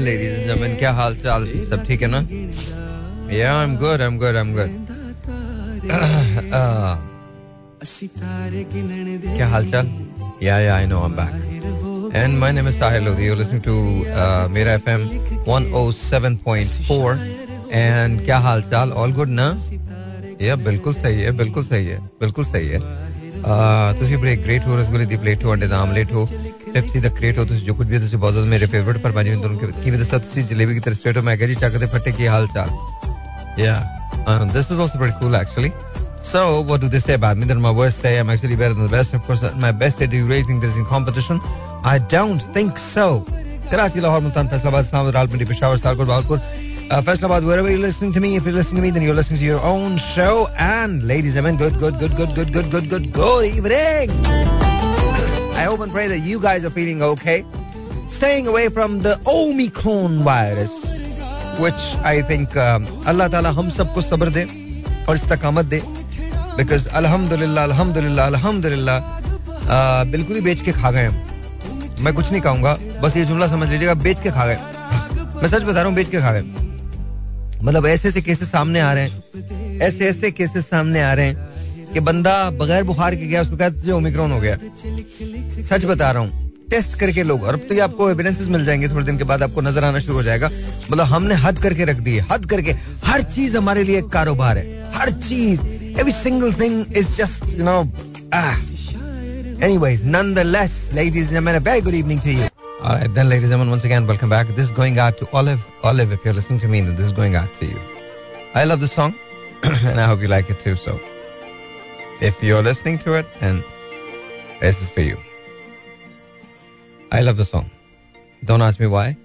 Ladies and gentleman क्या हाल चाल सब ठीक है ना yeah I am good I am good I am good क्या हाल चाल yeah yeah I know I am back And my name is Sahil Lodi. You're listening to uh, Mera FM 107.4. And क्या हाल चाल ऑल गुड ना या बिल्कुल सही है बिल्कुल सही है बिल्कुल सही है ਤੁਸੀਂ ਬੜੇ ਗ੍ਰੇਟ ਹੋ ਰਸਗੁੱਲੇ ਦੀ ਪਲੇਟ ਹੋ ਅੰਡੇ ਦਾ ਆਮਲੇਟ ਹੋ पेप्सी द क्रेट हो तुझे जो कुछ भी हो तुझे बहुत ज़्यादा मेरे फेवरेट पर मानी उनके की वजह से तुझे जलेबी की तरह स्ट्रेट हो मैं कह रही चाकते फटे की हाल चाल yeah this is also pretty cool actually So, what do they say about me? That my worst day, I'm actually better than the rest. Of course, my best day, do you really think there's in competition? I don't think so. Karachi, Lahore, Multan, Faisalabad, Islamabad, Rawalpindi, Peshawar, Salkot, Balpur, uh, Faisalabad, wherever you're listening to me. If you're listening to me, then you're listening to your own show. And, ladies and I men, good, good, good, good, good, good, good, good, good evening. I hope and pray that you guys are feeling okay. Staying away from the Omicron virus, which I think um, Allah Ta'ala hum sabko sabr de aur istaqamat de because alhamdulillah alhamdulillah alhamdulillah uh, बिल्कुल ही बेच के खा गए हम मैं कुछ नहीं कहूँगा बस ये जुमला समझ लीजिएगा बेच के खा गए मैं सच बता रहा हूँ बेच के खा गए मतलब ऐसे ऐसे केसेस सामने आ रहे हैं ऐसे ऐसे केसेस सामने आ रहे हैं कि बंदा बगैर बुखार के गया, उसको कहते थे ओमिक्रॉन हो गया। सच बता रहा हूँ, टेस्ट करके लोग, और तो ये आपको एविडेंसेस मिल जाएँगे, थोड़े दिन के बाद आपको नज़र आना शुरू हो जाएगा। मतलब हमने हद करके रख दी है, हद करके। हर चीज़ हमारे लिए एक कारोबार है, हर चीज़। Every single thing is just you know anyways nonetheless ladies and gentlemen very good evening to you all right then ladies and gentlemen once again welcome back this going out to Olive Olive if you are listening to me this going out to you I love the song and I hope you like it too so if you're listening to it, then this is for you. I love the song. Don't ask me why.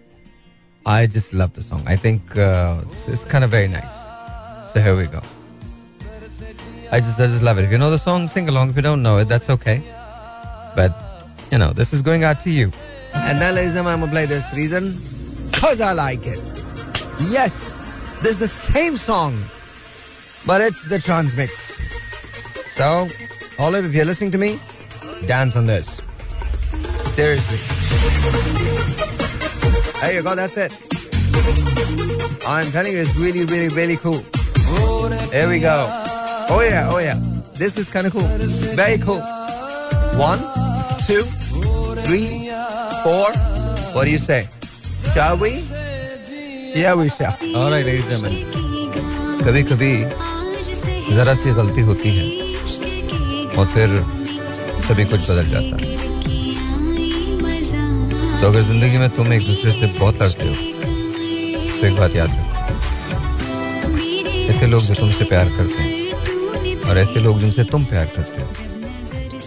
I just love the song. I think uh, it's, it's kind of very nice. So here we go. I just, I just love it. If you know the song, sing along. If you don't know it, that's okay. But you know, this is going out to you. And then, ladies and I'm gonna play this reason because I like it. Yes, this is the same song, but it's the transmix. So, Olive, if you're listening to me, dance on this. Seriously. There you go, that's it. I'm telling you, it's really, really, really cool. There we go. Oh yeah, oh yeah. This is kind of cool. Very cool. One, two, three, four. What do you say? Shall we? Yeah, we shall. All right, ladies and gentlemen. कभी कभी जरा सी गलती होती है और फिर सभी कुछ बदल जाता है। तो अगर ज़िंदगी में तुम एक दूसरे से बहुत लड़ते हो तो एक बात याद रखो। ऐसे लोग जो तुमसे प्यार करते हैं, और ऐसे लोग जिनसे तुम प्यार करते हो,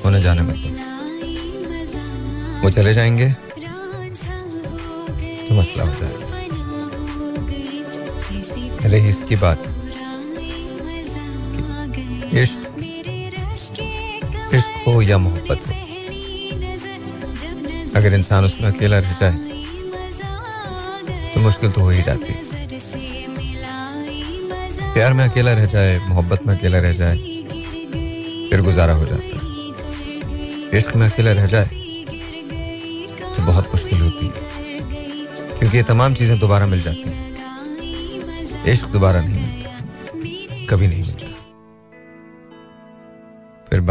उन्हें जाने दो। वो चले जाएँगे तो मसला हो। जाएगा रही इसकी बात इश्क हो या मोहब्बत हो। अगर इंसान उसमें अकेला रह जाए तो मुश्किल तो हो ही जाती। प्यार में अकेला रह जाए, मोहब्बत में अकेला रह जाए, फिर गुजारा हो जाता है। इश्क में अकेला रह जाए तो बहुत मुश्किल होती है। क्योंकि ये तमाम चीज़ें दोबारा मिल जाती हैं। इश्क दोबारा नहीं मिलता, कभी नहीं मिलता।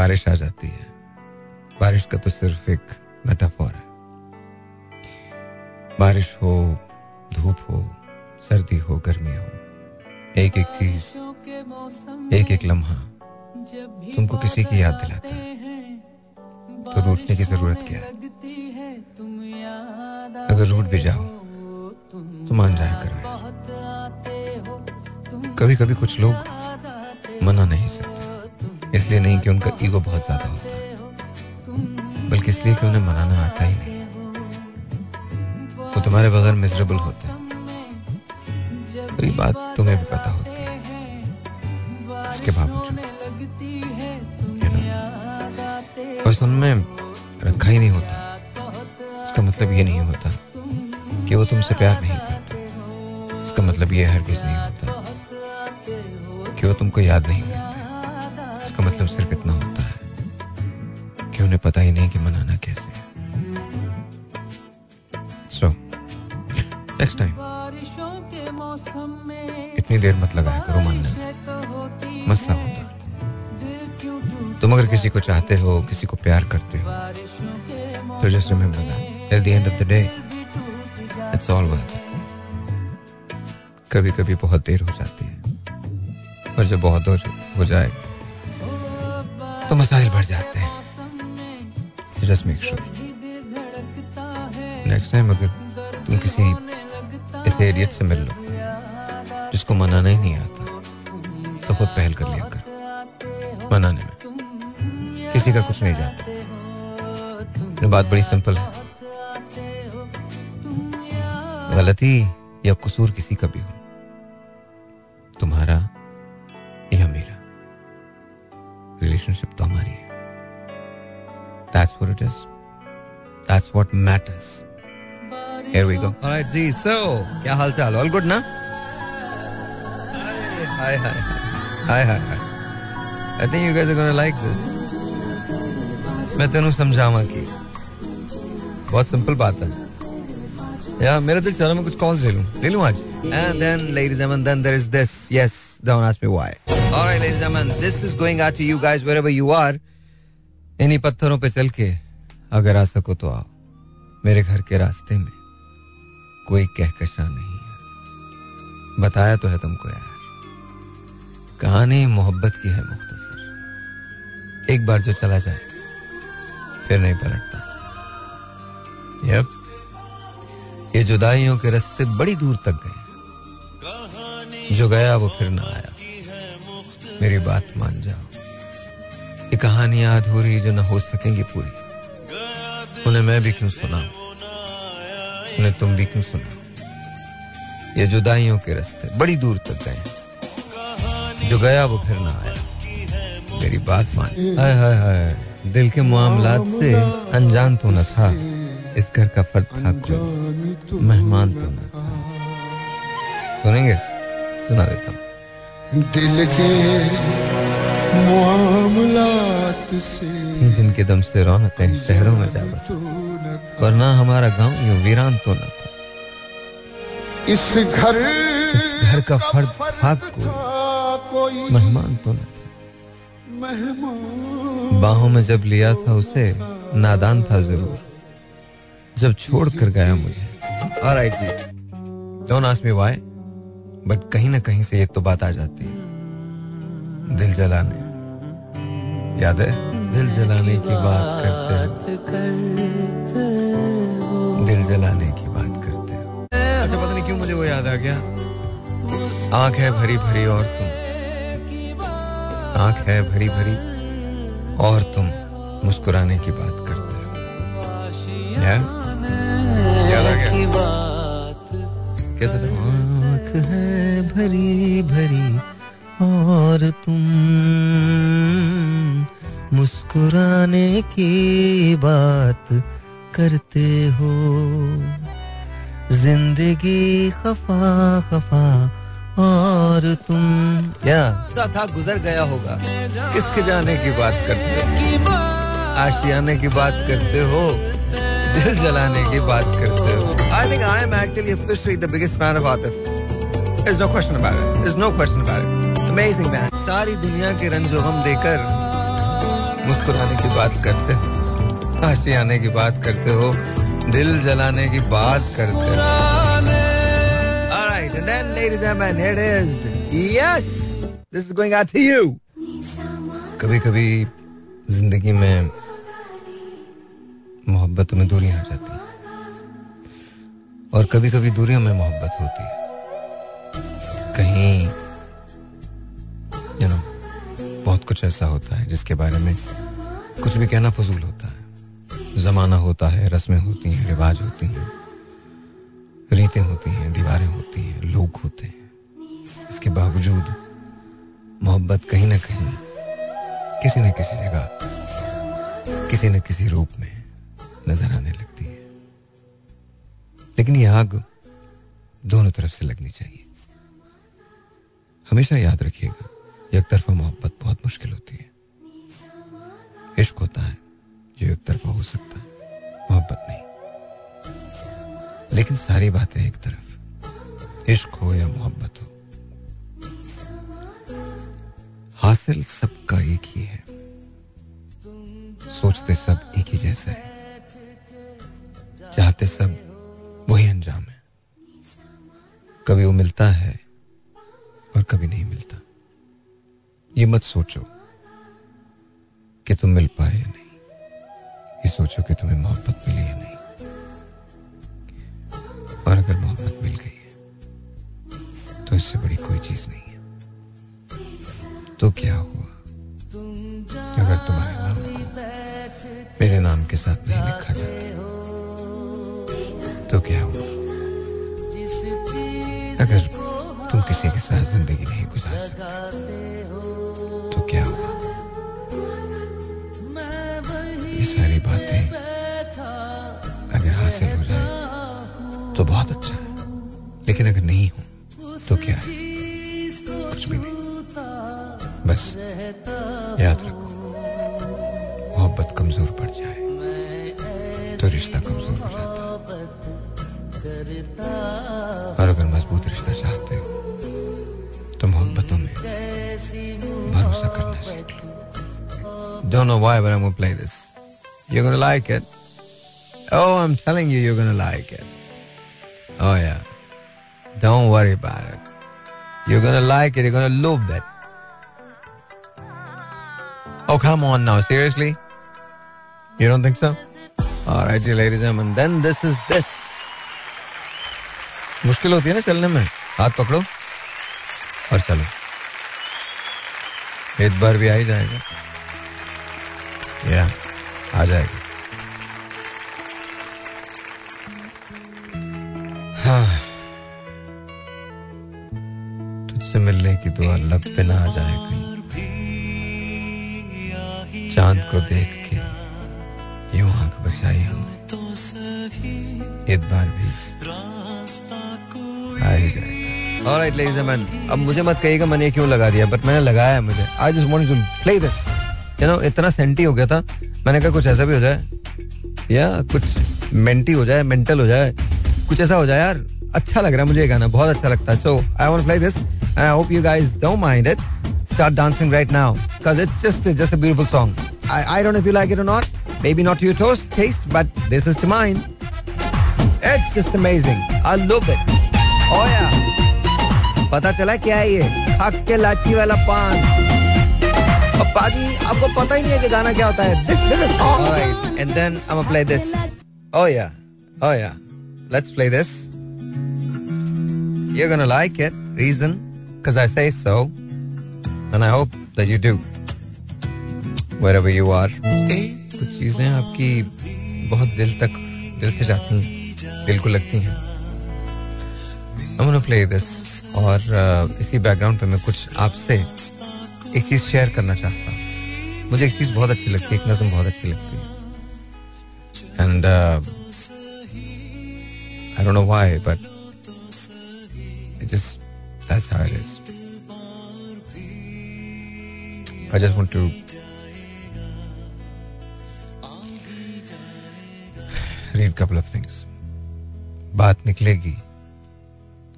बारिश आ जाती है। बारिश का तो सिर्फ़ एक मेटाफोर है। बारिश हो, धूप हो, सर्दी हो, गर्मी हो, एक एक चीज़, एक एक लम्हा तुमको किसी की याद दिलाता है। तो रूठने की ज़रूरत क्या है? अगर रूठ भी जाओ तो मान जाया करो कभी कभी कुछ लोग मना नहीं सकते। इसलिए नहीं कि उनका ईगो बहुत ज़्यादा होता। बल्कि इसलिए कि उन्हें मनाना आता ही नहीं। वो तुम्हारे बगैर मिजरेबल होते हैं। और ये बात तुम्हें भी पता होती है। इसके बावजूद बस उनमें रखा ही नहीं होता। इसका मतलब ये नहीं होता कि वो तुमसे प्यार नहीं करते। इसका मतलब ये हर हरगिज नहीं होता कि वो तुमको याद नहीं करते। इसका मतलब सिर्फ़ इतना होता है कि उन्हें पता ही नहीं कि मनाना कैसे सो नेक्स्ट टाइम इतनी देर मत लगाया करो मानने। में मसला होता तुम अगर किसी को चाहते हो, किसी को प्यार करते हो तो जैसे remember that at the end of the day it's all worth कभी कभी बहुत देर हो जाती है, और जब बहुत देर हो जाए तो मसाइल बढ़ जाते हैं। Just make sure next time अगर तुम किसी इस एरियत से मिल लो, जिसको मनाना ही नहीं आता तो खुद पहल कर लिया कर। मनाने में। किसी का कुछ नहीं जाता। बात बड़ी सिंपल है। गलती या कसूर किसी का भी हो। What it is. That's what matters. Here we go. All right, ji. So, क्या हाल चाल? All good ना? Hi, hi, hi, hi, hi. I think you guys are gonna like this. मैं तेनों समझावा की बहुत सिंपल बात है यार मेरा दिल चाह मैं कुछ कॉल्स ले लूँ ले लूँ आज and gentlemen then there is this yes don't ask me why all right ladies and gentlemen this is going out to you guys wherever you are इन्हीं पत्थरों पे चल के अगर आ सको तो आओ। मेरे घर के रास्ते में कोई कहकशा नहीं है। बताया तो है तुमको यार। कहानी मोहब्बत की है मुख्तसर। एक बार जो चला जाए, फिर नहीं पलटता। यप। ये जुदाइयों के रास्ते बड़ी दूर तक गए। जो गया वो फिर ना आया। मेरी बात मान जाओ। ये कहानियाँ अधूरी जो न हो सकेंगी पूरी। उन्हें मैं भी क्यों सुना उन्हें तुम भी क्यों सुना ये जुदाइयों के रास्ते बड़ी दूर तक गए जो गया वो फिर ना आया। मेरी बात मान। हाय हाय हाय। दिल के मामला से अनजान तो न था। इस घर का फर्द था कोई। मेहमान तो न था। सुनेंगे? सुना देता हूँ। दिल के जिनके दम से रौनकें शहरों में जा बस। वरना हमारा गाँव यूँ वीरान तो न था। इस घर इस घर का फर्द था कोई। कोई मेहमान तो न था। बाहों में जब लिया था उसे नादान था ज़रूर। जब छोड़ कर गया मुझे। Alright ji. Don't ask me why but कहीं ना कहीं से ये तो बात आ जाती है। दिल जलाने याद है? दिल जलाने की बात करते हो। दिल जलाने की बात करते हो। अच्छा पता नहीं क्यों मुझे वो याद आ गया। आँख है भरी भरी और तुम। आँख है भरी भरी और तुम मुस्कुराने की बात करते हो। यार याद आ गया? कैसे था? आँख है भरी भरी और तुम। मुस्कुराने की बात करते हो। ज़िंदगी खफा खफा और तुम क्या था गुजर गया होगा। किसके जाने की बात करते हो? आशियाने की बात करते हो? दिल जलाने की बात करते हो? I think I am actually officially the biggest fan of Atif There's no question about it. There's no question about it. Amazing man. सारी दुनिया के रंजो गम देकर मुस्कुराने की बात करते हो आशियाने की बात करते हो, दिल जलाने की बात करते हो. कभी कभी ज़िंदगी में मोहब्बतों में दूरियाँ आ जाती हैं। और कभी कभी दूरियों में मोहब्बत होती है। कहीं बहुत कुछ ऐसा होता है जिसके बारे में कुछ भी कहना फजूल होता है। जमाना होता है, रस्में होती हैं, रिवाज होती हैं, रीतें होती हैं, दीवारें होती हैं, लोग होते हैं। इसके बावजूद मोहब्बत कहीं ना कहीं किसी न किसी जगह, किसी न किसी रूप में नज़र आने लगती है। लेकिन ये आग दोनों तरफ़ से लगनी चाहिए। हमेशा याद रखिएगा एक तरफा मोहब्बत बहुत मुश्किल होती है। इश्क होता है, जो एक तरफा हो सकता है। मोहब्बत नहीं। लेकिन सारी बातें एक तरफ़। इश्क हो या मोहब्बत हो। हासिल सबका एक ही है। सोचते सब एक ही जैसा है। चाहते सब वही अंजाम है। कभी वो मिलता है और कभी नहीं मिलता। ये मत सोचो कि तुम मिल पाए या नहीं। ये सोचो कि तुम्हें मोहब्बत मिली या नहीं। और अगर मोहब्बत मिल गई है तो इससे बड़ी कोई चीज़ नहीं है। तो क्या हुआ? अगर तुम्हारे नाम को मेरे नाम के साथ नहीं लिखा जाता तो क्या हुआ? अगर तुम किसी के साथ ज़िंदगी नहीं गुजार सकते ये सारी बातें अगर हासिल हो जाए तो बहुत अच्छा है। लेकिन अगर नहीं हो तो क्या है? कुछ भी नहीं। बस याद रखो मोहब्बत कमज़ोर पड़ जाए तो रिश्ता कमज़ोर हो जाता और अगर मज़बूत रिश्ता चाहते हो तो मोहब्बतों में भरोसा करना सीख लो। Don't know why, but I'm gonna play this. You're gonna like it. Oh, I'm telling you, you're gonna like it. Oh yeah. Don't worry about it. You're gonna like it. You're gonna love it. Oh, come on now. Seriously? You don't think so? All right, you ladies and gentlemen. Then this is this. मुश्किल होती है ना चलने में हाथ पकड़ो और चलो एक बार भी आ ही जाएगा या आ जाएगा। हाँ। तुझसे मिलने की दुआ लब पे ना आ जाए कहीं। चाँद को देख के यूँ आँख बचाई हमने। एक बार भी आ ही जाएगा Alright, ladies and gentlemen, अब मुझे मत कहिएगा मैंने क्यों लगा दिया बट मैंने लगाया है मुझे। I just want to play this you know इतना सेंटी हो गया था। मैंने कहा, कुछ ऐसा भी हो जाए। या, कुछ मेंटी हो जाए, मेंटल हो जाए, कुछ ऐसा हो जाए यार अच्छा लग रहा है मुझे गाना, बहुत अच्छा लगता है। So I want like this and I hope you guys don't mind it start dancing right now because it's just just beautiful song I I don't you like it not maybe not you toast taste but this is mind it's just amazing I love it oh yeah पता चला क्या है ये? हक के लाची वाला पान। पापा जी आपको पता ही नहीं है कि गाना क्या होता है। This is a and then I am play this oh yeah yeah let's play you gonna like it reason cuz I say so and hope that do are कुछ चीज़ें आपकी बहुत दिल तक, दिल से जाती हैं, दिल को लगती हैं। प्ले दिस और uh, इसी बैकग्राउंड पे मैं कुछ आपसे एक चीज़ शेयर करना चाहता हूँ। मुझे एक चीज़ बहुत अच्छी लगती है, एक नज्म बहुत अच्छी लगती है। And I don't know why but it is that's how it is I just want to read couple of things बात निकलेगी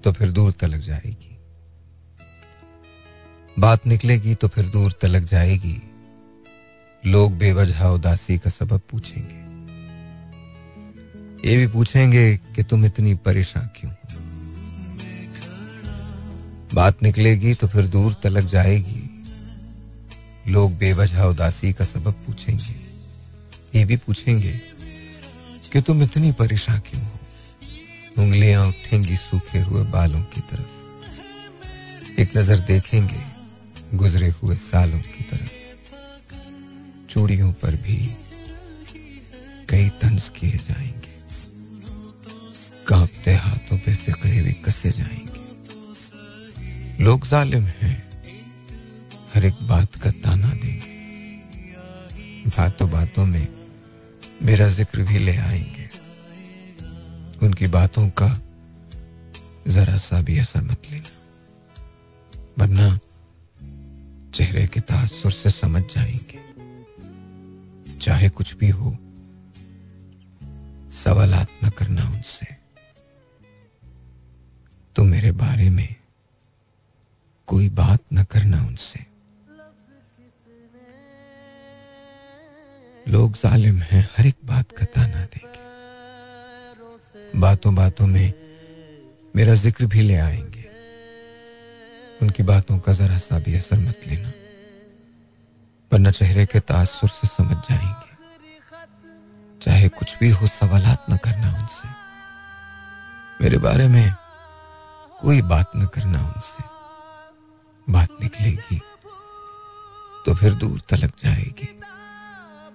तो फिर दूर तलक जाएगी। बात निकलेगी तो फिर दूर तलक जाएगी। लोग बेवजह उदासी का सबब पूछेंगे। ये भी पूछेंगे कि तुम इतनी परेशान क्यों बात निकलेगी तो फिर दूर तलक जाएगी। लोग बेवजह उदासी का सबब पूछेंगे। ये भी पूछेंगे कि तुम इतनी परेशान क्यों हो? उंगलियाँ उठेंगी सूखे हुए बालों की तरफ़। एक नज़र देखेंगे गुजरे हुए सालों की तरफ़। चूड़ियों पर भी कई तंज किए जाएँगे। कांपते हाथों पे फिक्रे भी कसे जाएँगे। लोग जालिम हैं, हर एक बात का ताना देंगे। बातों बातों में मेरा ज़िक्र भी ले आएँगे। उनकी बातों का जरा सा भी असर मत लेना। वरना चेहरे के तासुर से समझ जाएँगे। चाहे कुछ भी हो सवालात न करना उनसे। तो मेरे बारे में कोई बात न करना उनसे। लोग जालिम हैं, हर एक बात का ताना देंगे। बातों बातों में मेरा ज़िक्र भी ले आएँगे। उनकी बातों का जरा सा भी असर मत लेना। वरना चेहरे के तासुर से समझ जाएँगे। चाहे कुछ भी हो, सवालात न करना उनसे। मेरे बारे में कोई बात न करना उनसे। बात निकलेगी तो फिर दूर तलक जाएगी।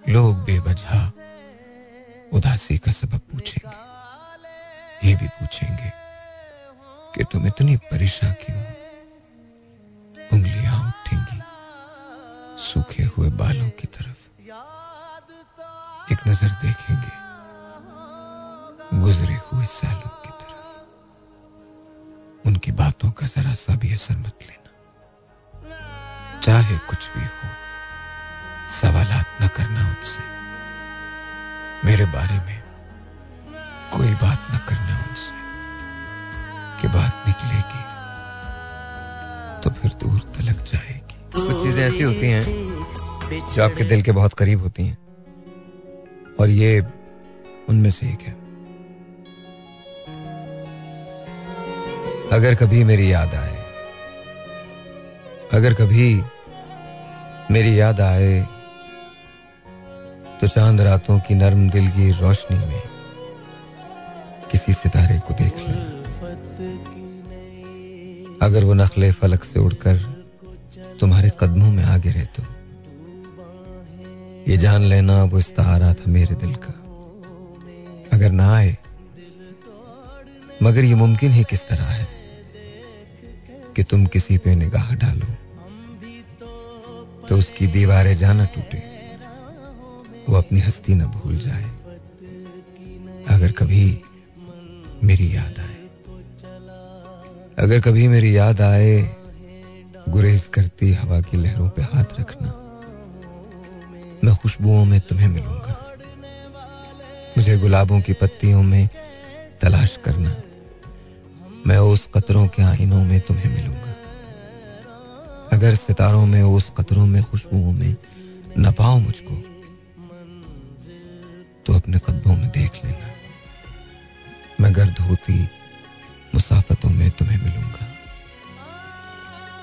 लोग बेवजह उदासी का सबब पूछेंगे। ये भी पूछेंगे कि तुम इतनी परेशान क्यों उंगलियाँ उठेंगी सूखे हुए बालों की तरफ़ एक नज़र देखेंगे, गुजरे हुए सालों की तरफ़। उनकी बातों का जरा सा भी असर मत लेना। चाहे कुछ भी हो, सवालात न करना उनसे। मेरे बारे में कोई बात न करना उनसे। कि बात निकलेगी तो फिर दूर तलक जाएगी। कुछ चीज़ें ऐसी होती हैं जो आपके दिल के बहुत करीब होती हैं। और ये उनमें से एक है। अगर कभी मेरी याद आए, अगर कभी मेरी याद आए तो चाँद रातों की नर्म दिल की रोशनी में किसी सितारे को देख लेना अगर वो नखले फलक से उड़कर तुम्हारे कदमों में आ गिरे तो। ये जान लेना, वो इस्तारा था मेरे दिल का। अगर ना आए, मगर ये मुमकिन ही किस तरह है कि तुम किसी पे निगाह डालो तो उसकी दीवारें जाना टूटे, वो अपनी हस्ती न भूल जाए। अगर कभी मेरी याद आए, अगर कभी मेरी याद आए गुरेज करती हवा की लहरों पे हाथ रखना। मैं खुशबुओं में तुम्हें मिलूँगा। मुझे गुलाबों की पत्तियों में तलाश करना। मैं उस कतरों के आईनों में तुम्हें मिलूँगा। अगर सितारों में उस कतरों में खुशबुओं में न पाओ मुझको तो अपने कदमों में देख लेना। मैं गर्द होती मुसाफतों में तुम्हें मिलूँगा।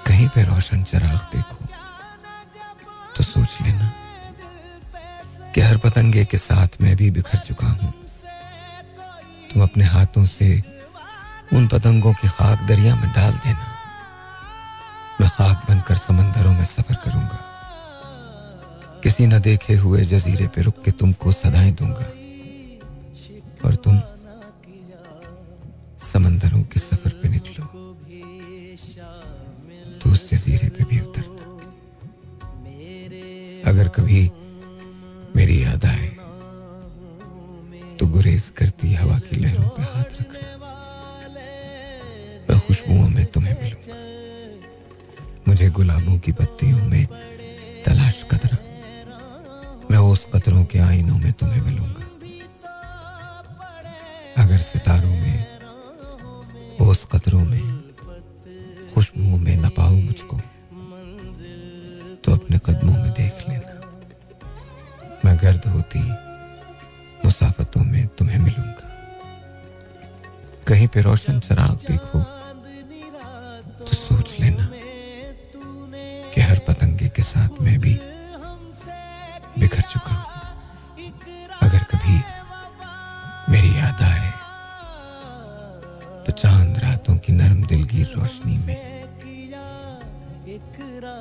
कहीं पे रोशन चराग देखो तो सोच लेना कि हर पतंगे के साथ मैं भी बिखर चुका हूँ। तुम अपने हाथों से उन पतंगों की खाक दरिया में डाल देना। मैं खाक बनकर समंदरों में सफ़र करूँगा। किसी न देखे हुए जजीरे पे रुक के तुमको सदाएँ दूँगा। और तुम समंदरों के सफ़र पे निकलो। तो उस जजीरे पे भी उतरना अगर कभी मेरी याद आए तो गुरेज करती हवा की लहरों पे हाथ रखना। मैं खुशबुओं में तुम्हें मिलूँगा। मुझे गुलाबों की पत्तियों में तलाश कतरा मैं उस कतरों के आईनों में तुम्हें मिलूँगा। अगर सितारों में, उस कतरों में खुशबुओं में न पाओ मुझको तो अपने कदमों में देख लेना। मैं गर्द होती मुसाफतों में तुम्हें मिलूँगा। कहीं पे रोशन चराग देखो तो सोच लेना कि हर पतंगे के साथ मैं भी बिखर चुका हूँ। अगर कभी मेरी याद आए तो चाँद की नरम दिलगीर रोशनी में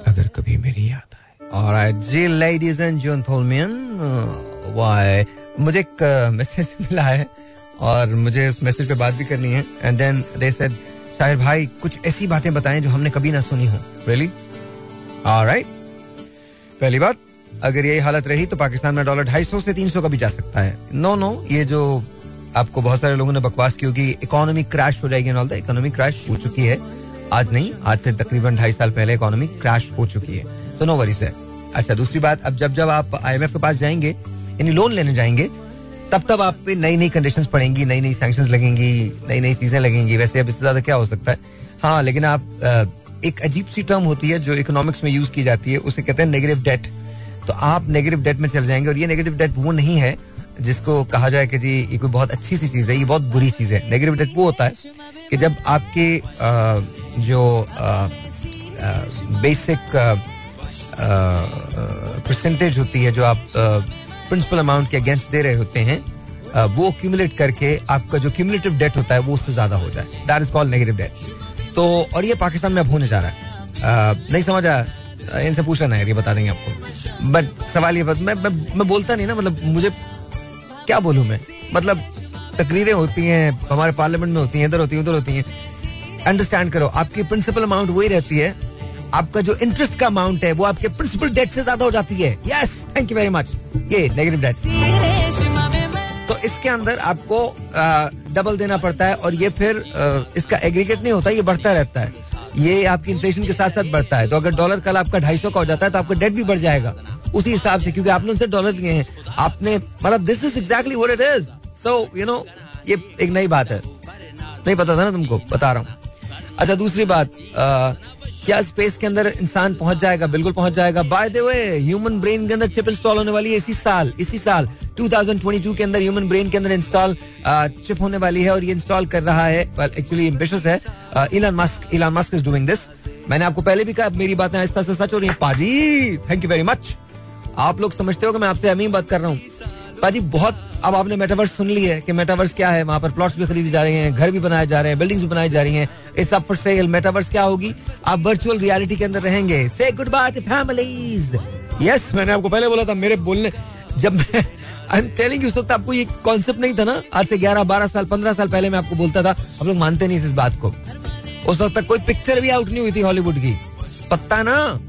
अगर कभी मेरी याद आए। Alright, ji and gentlemen, uh, why? मुझे एक मैसेज uh, मिला है और मुझे उस मैसेज पे बात भी करनी है। And then they said Shahir भाई कुछ ऐसी बातें बताएँ जो हमने कभी ना सुनी हो। रियली ऑलराइट पहली बात अगर यही हालत रही तो पाकिस्तान में डॉलर ढाई सौ से तीन सौ का भी जा सकता है। नो नो ये जो आपको बहुत सारे लोगों ने बकवास की होगी इकोनॉमी क्रैश हो जाएगी ऑल द इकोनॉमी क्रैश हो चुकी है। आज नहीं, आज से तकरीबन ढाई साल पहले इकोनॉमी क्रैश हो चुकी है। सो नो वरीज है। अच्छा दूसरी बात, अब जब जब आप आईएमएफ के पास जाएँगे, यानी लोन लेने जाएँगे, तब तब आप पे नई नई कंडीशंस पड़ेंगी नई नई सैंक्शंस लगेंगी नई नई चीज़ें लगेंगी। वैसे अब इससे ज़्यादा क्या हो सकता है? हाँ लेकिन आप एक अजीब सी टर्म होती है जो इकोनॉमिक्स में यूज़ की जाती है, उसे कहते हैं नेगेटिव डेट तो आप नेगेटिव डेट में चल जाएँगे और ये नेगेटिव डेट वो नहीं है जिसको कहा जाए कि जी ये कोई बहुत अच्छी सी चीज़ है ये बहुत बुरी चीज़ है। नेगेटिव डेट वो होता है कि जब आपके जो बेसिक परसेंटेज होती है जो आप प्रिंसिपल अमाउंट के अगेंस्ट दे रहे होते हैं वो क्यूमुलेट करके आपका जो क्यूमुलेटिव डेट होता है वो उससे ज़्यादा हो जाए। That is called negative debt तो और ये पाकिस्तान में अब होने जा रहा है। अ, नहीं समझ? आया इनसे पूछ लेना है ये बता देंगे आपको। बट सवाल ये मैं, मैं मैं बोलता नहीं ना मतलब मुझे क्या बोलूँ मैं? मतलब तकरीरें होती हैं हमारे पार्लियामेंट में होती हैं इधर होती हैं उधर होती हैं। अंडरस्टैंड करो आपकी प्रिंसिपल अमाउंट वही रहती है। आपका जो इंटरेस्ट का अमाउंट है वो आपके प्रिंसिपल डेट से ज़्यादा हो जाती है। Yes thank you very much ये नेगेटिव डेट तो इसके अंदर आपको डबल देना पड़ता है और ये फिर अ, इसका एग्रीगेट नहीं होता ये बढ़ता रहता है। ये आपकी इन्फ्लेशन के साथ साथ बढ़ता है। तो अगर डॉलर कल आपका ढाई सौ का हो जाता है तो आपका डेट भी बढ़ जाएगा। उसी हिसाब से क्योंकि आपने उनसे डॉलर लिए हैं। आपने मतलब this is exactly what it is so you know ये एक नई बात है। नहीं पता था ना तुमको? बता रहा हूँ। अच्छा दूसरी बात अ, क्या स्पेस के अंदर इंसान पहुँच जाएगा? बिल्कुल पहुँच जाएगा। By the way human brain के अंदर चिप इंस्टॉल होने वाली है इसी साल इसी साल 2022 के अंदर ह्यूमन ब्रेन के अंदर इंस्टॉल चिप होने वाली है और ये इंस्टॉल कर रहा है। एक्चुअली एम्बिशियस है। Elon Musk Elon Musk is doing this मैंने आपको पहले भी कहा मेरी बातें आहिस्ता से सच हो रही है। पाजी थैंक यू वेरी मच आप लोग समझते हो कि मैं आपसे अमीम बात कर रहा हूँ। पाजी, बहुत अब आपने मेटावर्स सुन ली है कि मेटावर्स क्या है? वहाँ पर प्लॉट्स भी खरीदे जा रहे हैं, घर भी बनाए जा रहे हैं बिल्डिंग्स भी बनाई जा रही हैं। It's up for sale metaverse क्या होगी? आप वर्चुअल रियलिटी के अंदर रहेंगे। से गुड बाय फैमिलीज़ यस मैंने आपको पहले बोला था, मेरे बोलने, जब मैं आई एम टेलिंग उस वक्त आपको ये कॉन्सेप्ट नहीं था ना? आज से 11 12 साल 15 साल पहले मैं आपको बोलता था, आप लोग मानते नहीं इस बात को। उस वक्त तक कोई पिक्चर भी आउट नहीं हुई थी हॉलीवुड की। पता ना?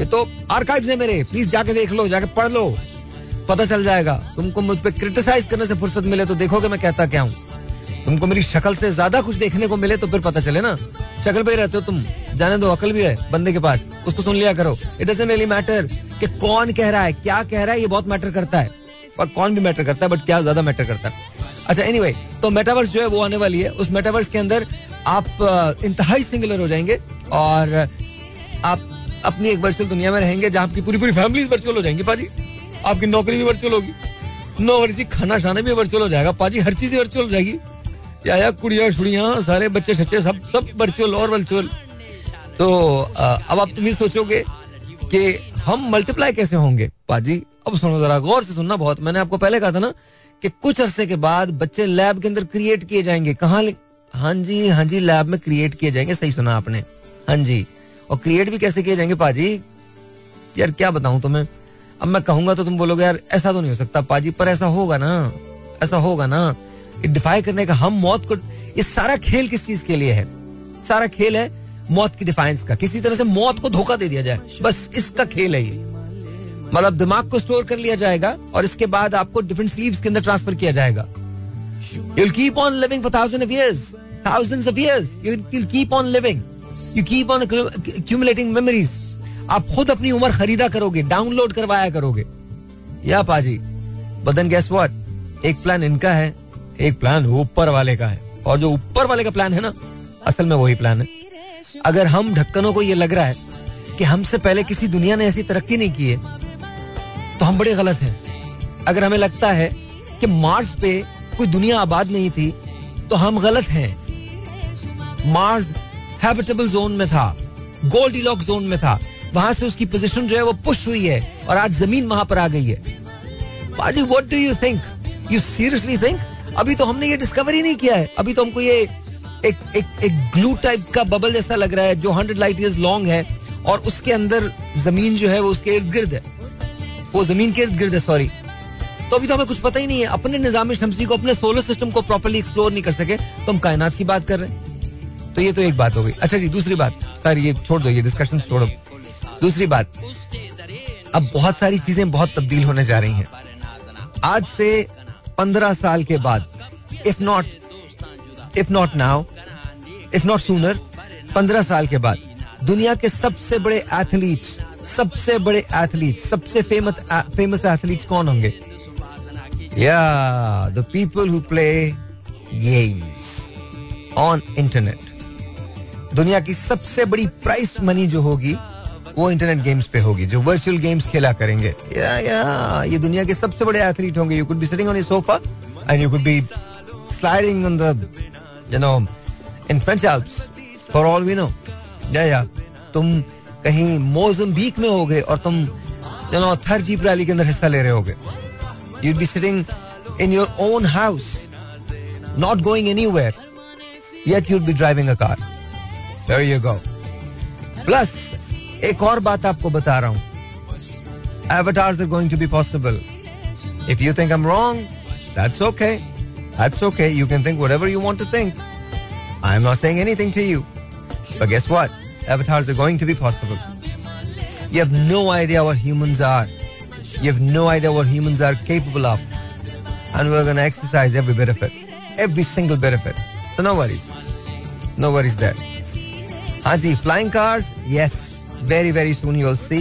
ये तो आर्काइव्स है मेरे। प्लीज़ जाके देख लो, जाके पढ़ लो। पता चल जाएगा। तुमको मुझ पर क्रिटिसाइज करने से फुर्सत मिले तो देखोगे मैं कहता क्या हूँ। तुमको मेरी शक्ल से ज़्यादा कुछ देखने को मिले तो फिर पता चले ना। शक्ल पे ही रहते हो तुम। जाने दो, अकल भी है बंदे के पास। उसको सुन लिया करो। इट डजंट रियली मैटर कि कौन कह रहा है, क्या कह रहा है, ये बहुत मैटर करता है। और कौन भी मैटर करता है बट क्या ज़्यादा मैटर करता है। अच्छा एनीवे तो मेटावर्स जो है वो आने वाली है। उस मेटावर्स के अंदर आप इंतहाई सिंगुलर हो जाएँगे और आप अपनी एक वर्चुअल दुनिया में रहेंगे जहाँ आपकी पूरी पूरी फैमिली वर्चुअल हो जाएँगी, पाजी। आपकी नौकरी भी वर्चुअल होगी। नो वर्जी खाना शाना भी वर्चुअल हो जाएगा, पाजी। हर चीज़ वर्चुअल हो जाएगी। या कुड़िया, छुड़िया, सारे बच्चे, सच्चे, सब सब वर्चुअल और वर्चुअल तो अब आप तुम ये सोचोगे कि हम मल्टीप्लाई कैसे होंगे, पाजी? अब सुनो जरा, गौर से सुनना बहुत। मैंने आपको पहले कहा था ना कि कुछ अरसे के बाद बच्चे लैब के अंदर क्रिएट किए जाएँगे। कहाँ हाँ जी हाँ जी लैब में क्रिएट किए जाएँगे। सही सुना आपने। हाँ जी। और क्रिएट भी कैसे किए जाएँगे पाजी? यार क्या बताऊँ तुम्हें? अब मैं कहूँगा तो तुम बोलोगे यार ऐसा तो नहीं हो सकता पाजी पर ऐसा होगा ना? ऐसा होगा ना? डिफाई करने का हम मौत को ये सारा खेल किस चीज़ के लिए है? सारा खेल है मौत की डिफाइंस का। किसी तरह से मौत को धोखा दे दिया जाए। बस इसका खेल है ये। मतलब दिमाग को स्टोर कर लिया जाएगा और इसके बाद आपको डिफरेंट स्लीव्स के अंदर ट्रांसफ़र किया जाएगा। You'll keep on living for thousands of years, thousands of years. You'll keep on living. Keep on accu- accumulating memories. आप खुद अपनी उम्र खरीदा करोगे डाउनलोड करवाया करोगे। या पाजी बदन गैस व्हाट एक प्लान इनका है, एक प्लान ऊपर वाले का है। और जो ऊपर वाले का प्लान है ना, असल में वही प्लान है। अगर हम ढक्कनों को ये लग रहा है कि हमसे पहले किसी दुनिया ने ऐसी तरक्की नहीं की है तो हम बड़े गलत हैं। अगर हमें लगता है कि मार्स पे कोई दुनिया आबाद नहीं थी तो हम गलत हैं। मार्स हैबिटेबल जोन में था गोल्डी लॉक जोन में था। वहाँ से उसकी पोजीशन जो है वो पुश हुई है और आज ज़मीन वहाँ पर आ गई है। बाजी what do you think you seriously think अभी तो हमने ये डिस्कवर नहीं किया है। अभी तो हमको ये एक एक एक ग्लू टाइप का बबल जैसा लग रहा है जो हंड्रेड लाइट ईयर्स लॉन्ग है और उसके अंदर ज़मीन जो है वो उसके इर्द गिर्द है। वो ज़मीन के इर्द गिर्द है सॉरी तो अभी तो हमें कुछ पता ही नहीं है। अपने निज़ाम शमसी को, अपने सोलर सिस्टम को प्रॉपरली एक्सप्लोर नहीं कर सके। तो हम कायनात की बात कर रहे हैं। तो ये तो एक बात हो गई। अच्छा जी दूसरी बात। सर ये छोड़ दो ये डिस्कशन छोड़ो। दूसरी बात अब बहुत सारी चीज़ें बहुत तब्दील होने जा रही हैं। आज से पंद्रह साल के बाद if not if not now if not sooner पंद्रह साल के बाद दुनिया के सबसे बड़े एथलीट्स सबसे बड़े एथलीट सबसे फ़ेमस फ़ेमस एथलीट्स कौन होंगे? Yeah, the people who play games on internet. दुनिया की सबसे बड़ी प्राइस मनी जो होगी वो इंटरनेट गेम्स पे होगी जो वर्चुअल गेम्स खेला करेंगे। या या ये दुनिया के सबसे बड़े एथलीट होंगे। You could be sitting on a sofa and you could be sliding on the you know in French Alps for all we know yeah yeah तुम कहीं मोजम्बीक में होगे और तुम you know Thar jeep rally के अंदर हिस्सा ले रहे होगे। You'd be sitting in your own house, not going anywhere, yet you'd be driving a car. There you go. Plus, एक और बात आपको बता रहा हूं avatars are going to be possible. If you think I'm wrong, that's okay. That's okay. You can think whatever you want to think. I'm not saying anything to you. But guess what? Avatars are going to be possible. You have no idea what humans are. You have no idea what humans are capable of. And we're going to exercise every bit of it. Every single bit of it. So no worries. No worries there. Hanji, cars cars? Very very soon you'll see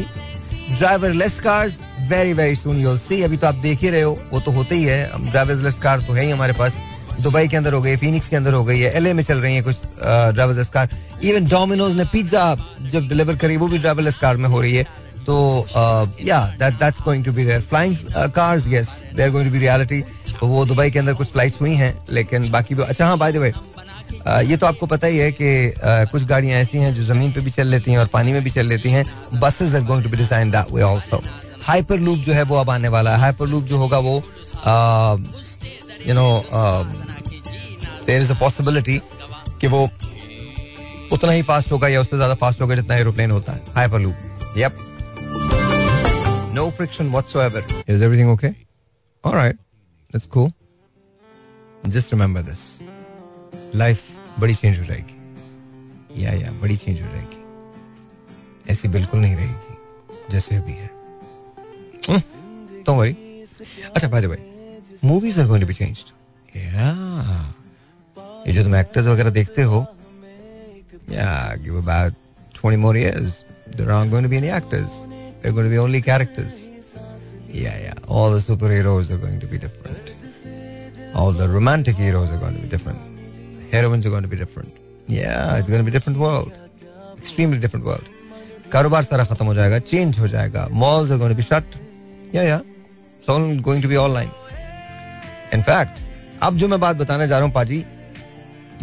driverless cars very very soon you'll see अभी तो आप देख ही रहे हो वो तो होते ही है। ड्राइवर लेस कार तो है ही हमारे पास। दुबई के अंदर हो गई फिनिक्स के अंदर हो गई है एलए में चल रही है कुछ driverless car even Domino's ने पिज्जा जब डिलीवर करी वो भी ड्राइवर लेस कार में हो रही है। तो yeah that that's going to be there flying cars yes going to be reality वो दुबई के अंदर कुछ फ्लाइट्स हुई हैं लेकिन बाकी भी अच्छा हाँ बाय द वे ये तो आपको पता ही है कि कुछ गाड़ियाँ ऐसी हैं जो ज़मीन पे भी चल लेती हैं और पानी में भी चल लेती हैं buses are going to be design that way hyperloop जो है वो अब आने वाला है हाइपर लूप जो होगा वो you know there is a possibility कि वो उतना ही फास्ट होगा या उससे ज़्यादा फास्ट होगा जितना एरोप्लेन होता है hyperloop yup No friction whatsoever. Is everything okay? All right. That's cool. Just remember Life बड़ी चेंज हो जाएगी या या बड़ी चेंज हो जाएगी ऐसी बिल्कुल नहीं रहेगी जैसे अभी है Don't worry. अच्छा the way, movies are going to be changed. Yeah. ये जो तुम एक्टर्स वगैरह देखते हो yeah, give about 20 more years. There aren't going to be any actors. They're going to be only characters. Yeah, yeah. All the superheroes are going to be different. All the romantic heroes are going to be different. Heroines are going to be different. Yeah, it's going to be different world. Extremely different world. कारोबार सारा खत्म हो जाएगा change हो जाएगा. Malls are going to be shut yeah yeah it's going to be online in fact अब जो मैं बात बताने जा रहा हूँ पाजी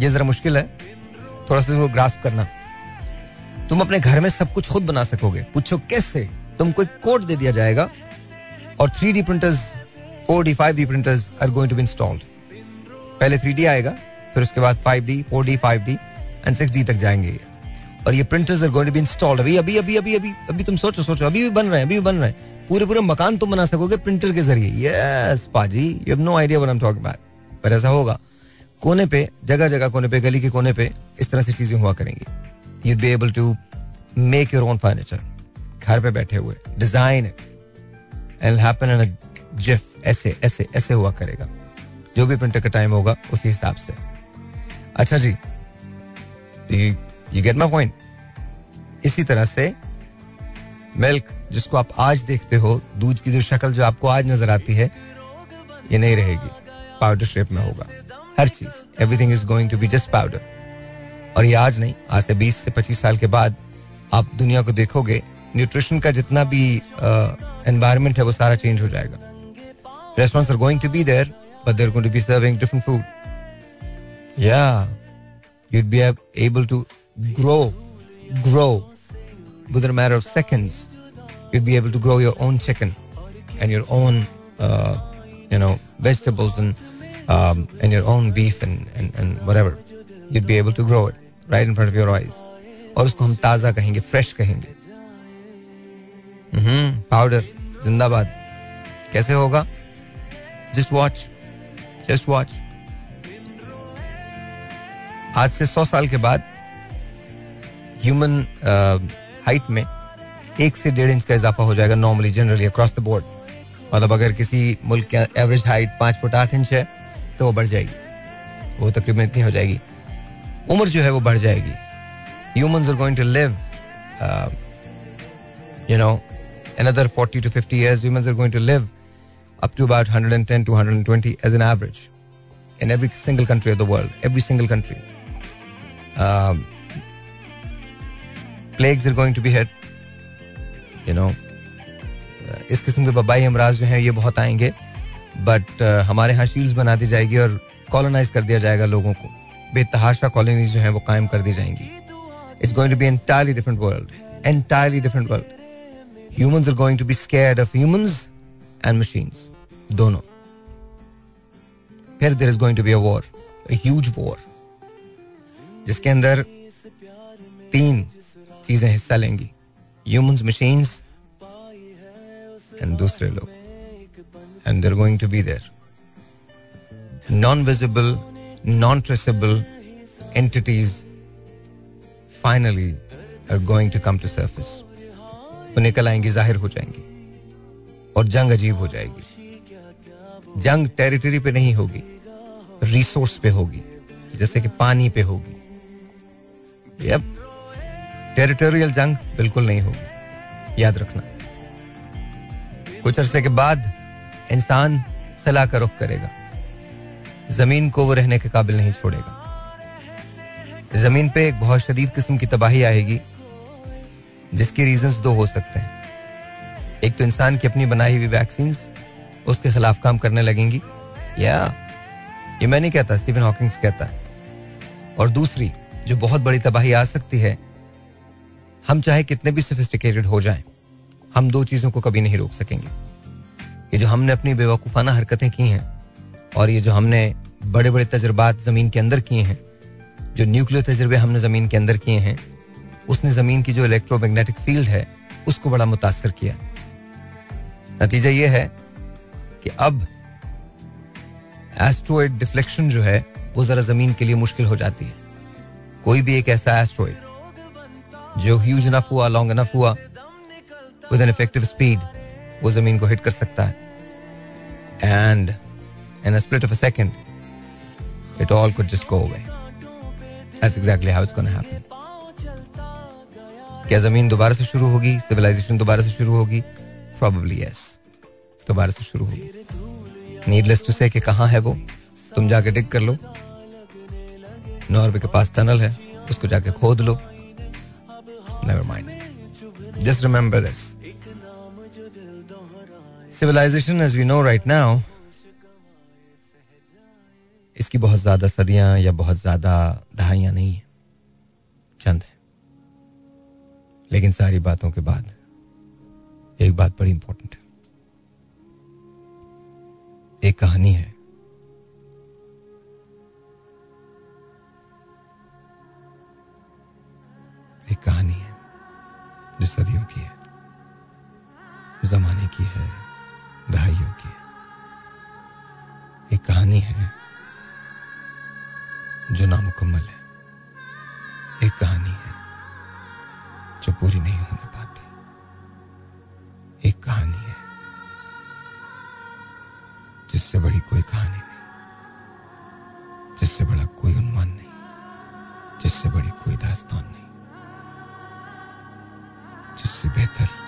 ये जरा मुश्किल है. थोड़ा सा इसको ग्रास्प करना. तुम अपने घर में सब कुछ खुद बना सकोगे. पूछो कैसे? तुमको एक कोड दे दिया जाएगा और three D printers four D five D printers are going to be installed पहले थ्री डी आएगा फिर उसके बाद five D four D five D and six D तक जाएँगे। और ये printers are going to be installed अभी अभी अभी अभी अभी अभी तुम सोचो सोचो, अभी भी बन रहे हैं, अभी भी बन रहे हैं। पूरे पूरे मकान तुम बना सकोगे प्रिंटर के ज़रिए। यस पाजी you have no idea what I am talking about पर ऐसा होगा। कोने पे, जगह जगह, कोने पे, गली के कोने पे इस तरह से चीज़ें हुआ करेंगी। You be able to make your own furniture घर पे बैठे हुए। Design it and happen in jiff ऐसे ऐसे ऐसे हुआ करेगा। जो भी प्रिंटर का टाइम होगा, उसी हिसाब से। अच्छा जी, यू गेट माई पॉइंट इसी तरह से मिल्क जिसको आप आज देखते हो, दूध की जो शक्ल जो आपको आज नज़र आती है, ये नहीं रहेगी। पाउडर शेप में होगा। हर चीज़ everything is going to be just powder और ये आज नहीं, आज से 20 से 25 साल के बाद आप दुनिया को देखोगे न्यूट्रिशन का जितना भी एनवायरमेंट है, वो सारा चेंज हो जाएगा। Restaurants are going to be there but there going to be serving different food या you'd be able to grow grow within a matter of seconds you'd be able to grow your own chicken and your own uh, you know vegetables and um, and your own beef and, and and whatever you'd be able to grow it right in front of your eyes और उसको हम ताजा कहेंगे fresh कहेंगे powder जिंदाबाद कैसे होगा just watch just watch आज से सौ साल के बाद ह्यूमन हाइट में एक से डेढ़ इंच का इजाफा हो जाएगा normally generally across the board मतलब अगर किसी मुल्क की एवरेज हाइट पाँच फुट आठ इंच है तो वो बढ़ जाएगी वो तकरीबन इतनी हो जाएगी उम्र जो है वो बढ़ जाएगी humans are going to live you know another 40 to 50 years, humans are going to live up to about 110 to 120 as an average in every single country of the world. Every single country. Um, plagues are going to be. You know, uh, इस किस्म के वबाई अमराज जो हैं ये बहुत आएँगे but uh, हमारे यहाँ शील्ड्स बना दी जाएगी और कॉलोनाइज कर दिया जाएगा लोगों को। बेतहाशा कॉलोनीज जो हैं वो कायम कर दी जाएँगी। It's going to be entirely different world entirely different world humans are going to be scared of humans and machines दोनों। फिर there is going to be a war huge war जिसके अंदर तीन चीज़ें हिस्सा लेंगी। ह्यूमंस मशीन्स एंड दूसरे लोग। And there going to be there non visible non traceable entities finally are going to come to surface वो निकल आएँगी, ज़ाहिर हो जाएँगी। और जंग अजीब हो जाएगी। जंग टेरिटरी पे नहीं होगी। रिसोर्स पे होगी। जैसे कि पानी पे होगी। यप टेरिटोरियल जंग बिल्कुल नहीं होगी याद रखना कुछ अरसे के बाद इंसान खला का रुख करेगा ज़मीन को वो रहने के काबिल नहीं छोड़ेगा ज़मीन पे एक बहुत शदीद किस्म की तबाही आएगी जिसके रीजंस दो हो सकते हैं एक तो इंसान की अपनी बनाई हुई वैक्सीन उसके खिलाफ काम करने लगेंगी या ये मैं नहीं कहता स्टीफन हॉकिंग्स कहता है और दूसरी जो बहुत बड़ी तबाही आ सकती है, हम चाहे कितने भी सोफिस्टिकेटेड हो जाएँ, हम दो चीज़ों को कभी नहीं रोक सकेंगे। ये जो हमने अपनी बेवकूफ़ाना हरकतें की हैं और ये जो हमने बड़े बड़े तजर्बात ज़मीन के अंदर किए हैं, जो न्यूक्लियर तजर्बे हमने ज़मीन के अंदर किए हैं, उसने ज़मीन की जो इलेक्ट्रोमैग्नेटिक फ़ील्ड है, उसको बड़ा मुतासर किया। नतीजा ये है कि अब एस्ट्रॉइड डिफ्लेक्शन जो है, वो ज़रा ज़मीन के लिए मुश्किल हो जाती है। कोई भी एक ऐसा एस्ट्रॉइड जो ह्यूज इनफ हुआ लॉन्ग इनफ हुआ विद एन इफ़ेक्टिव स्पीड वो ज़मीन को हिट कर सकता है। And in split of a second it all could just go away that's exactly how it's gonna happen क्या ज़मीन दोबारा से शुरू होगी? सिविलाइजेशन दोबारा से शुरू होगी? प्रोबेबली यस दोबारा से शुरू होगी। नीडलेस टू से कि कहाँ है वो? तुम जाके डिग कर लो। नॉर्वे के पास टनल है, उसको जाके खोद लो। Never mind just remember this civilization as we know right now इसकी बहुत ज़्यादा सदियाँ या बहुत ज़्यादा दहाइयाँ नहीं है। चंद है। लेकिन सारी बातों के बाद, एक बात बड़ी इंपॉर्टेंट है। एक कहानी है। सदियों की है। जमाने की है दहाइयों की है। एक कहानी है। बेहतर।